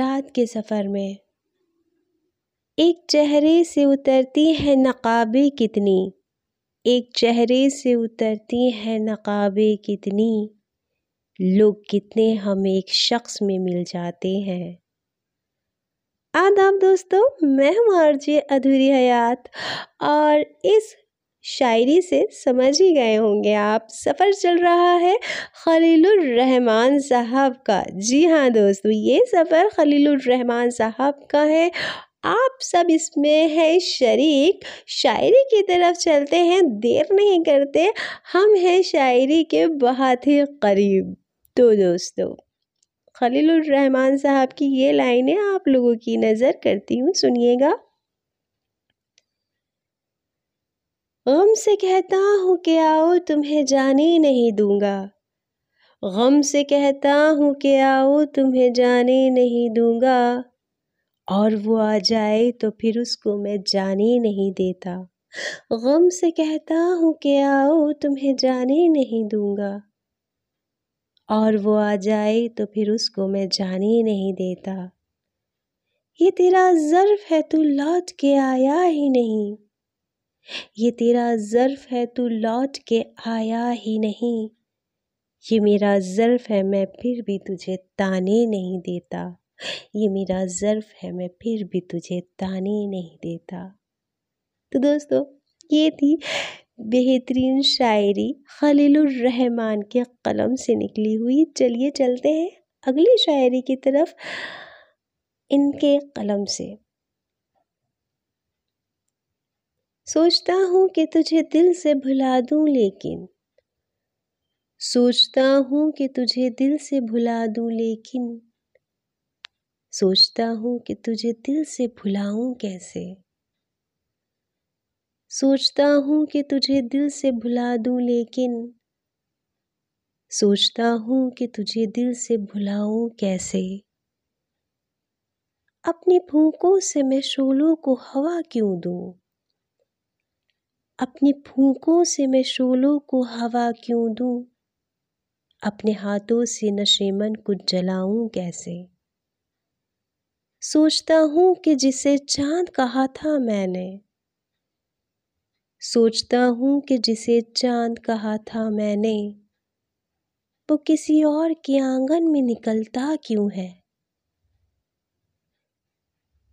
रात के सफ़र में। एक चेहरे से उतरती है नकाबे कितनी। एक चेहरे से उतरती है नकाबे कितनी। लोग कितने हम एक शख्स में मिल जाते हैं। आदाब दोस्तों, मैं हूँ आरजे अधूरी हयात और इस शायरी से समझ ही गए होंगे आप। सफ़र चल रहा है खलीलुर रहमान साहब का। जी हाँ दोस्तों, ये सफ़र खलीलुर रहमान साहब का है। आप सब इसमें है शरीक। शायरी की तरफ़ चलते हैं, देर नहीं करते। हम हैं शायरी के बहुत ही करीब। तो दोस्तों खलीलुर रहमान साहब की ये लाइनें आप लोगों की नज़र करती हूँ, सुनिएगा। गम से कहता हूँ कि आओ, तुम्हें जाने नहीं दूँगा। गम से कहता हूँ कि आओ, तुम्हें जाने नहीं दूँगा। और वो आ जाए तो फिर उसको मैं जाने नहीं देता। गम से कहता हूँ कि आओ, तुम्हें जाने नहीं दूँगा। और वो आ जाए तो फिर उसको मैं जाने नहीं देता। ये तेरा ज़र्फ है, तू लौट के आया ही नहीं। ये तेरा ज़र्फ है, तू लौट के आया ही नहीं। ये मेरा ज़र्फ है, मैं फिर भी तुझे ताने नहीं देता। ये मेरा ज़र्फ है, मैं फिर भी तुझे ताने नहीं देता। तो दोस्तों, ये थी बेहतरीन शायरी रहमान के कलम से निकली हुई। चलिए चलते हैं अगली शायरी की तरफ़ इनके कलम से। सोचता हूँ कि तुझे दिल से भुला दूँ, लेकिन सोचता हूँ कि तुझे दिल से भुला दूँ, लेकिन सोचता हूँ कि तुझे दिल से भुलाऊँ कैसे? सोचता हूँ कि तुझे दिल से भुला दूँ, लेकिन सोचता हूँ कि तुझे दिल से भुलाऊँ कैसे? अपनी फूकों से मैं शोलों को हवा क्यों दूँ? अपनी फूकों से मैं शोलों को हवा क्यों दूँ? अपने हाथों से नशेमन को जलाऊं कैसे? सोचता हूँ कि जिसे चाँद कहा था मैंने। सोचता हूँ कि जिसे चाँद कहा था मैंने, वो किसी और के आँगन में निकलता क्यों है?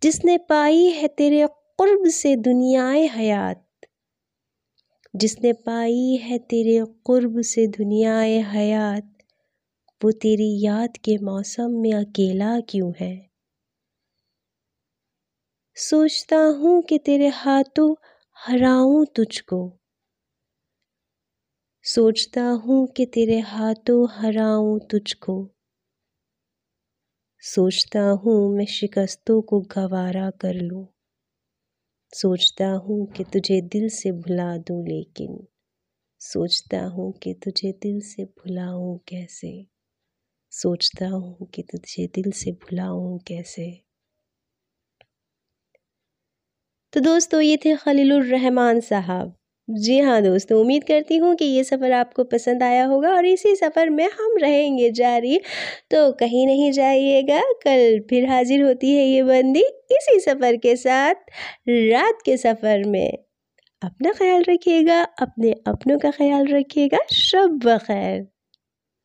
जिसने पाई है तेरे कुर्ब से दुनियाए हयात जिसने पाई है तेरे कुर्ब से दुनियाए हयात, वो तेरी याद के मौसम में अकेला क्यों है? सोचता हूँ कि तेरे हाथों हराऊं तुझको। सोचता हूँ कि तेरे हाथों हराऊं तुझको। सोचता हूँ मैं शिकस्तों को गवारा कर लूँ। सोचता हूँ कि तुझे दिल से भुला दूँ लेकिन, सोचता हूँ कि तुझे दिल से भुलाऊँ कैसे? सोचता हूँ कि तुझे दिल से भुलाऊँ कैसे? तो दोस्तों, ये थे खलीलुर रहमान साहब। जी हाँ दोस्तों, उम्मीद करती हूँ कि ये सफ़र आपको पसंद आया होगा और इसी सफ़र में हम रहेंगे जारी। तो कहीं नहीं जाइएगा, कल फिर हाजिर होती है ये बंदी इसी सफ़र के साथ, रात के सफ़र में। अपना ख्याल रखिएगा, अपने अपनों का ख्याल रखिएगा, शब बखैर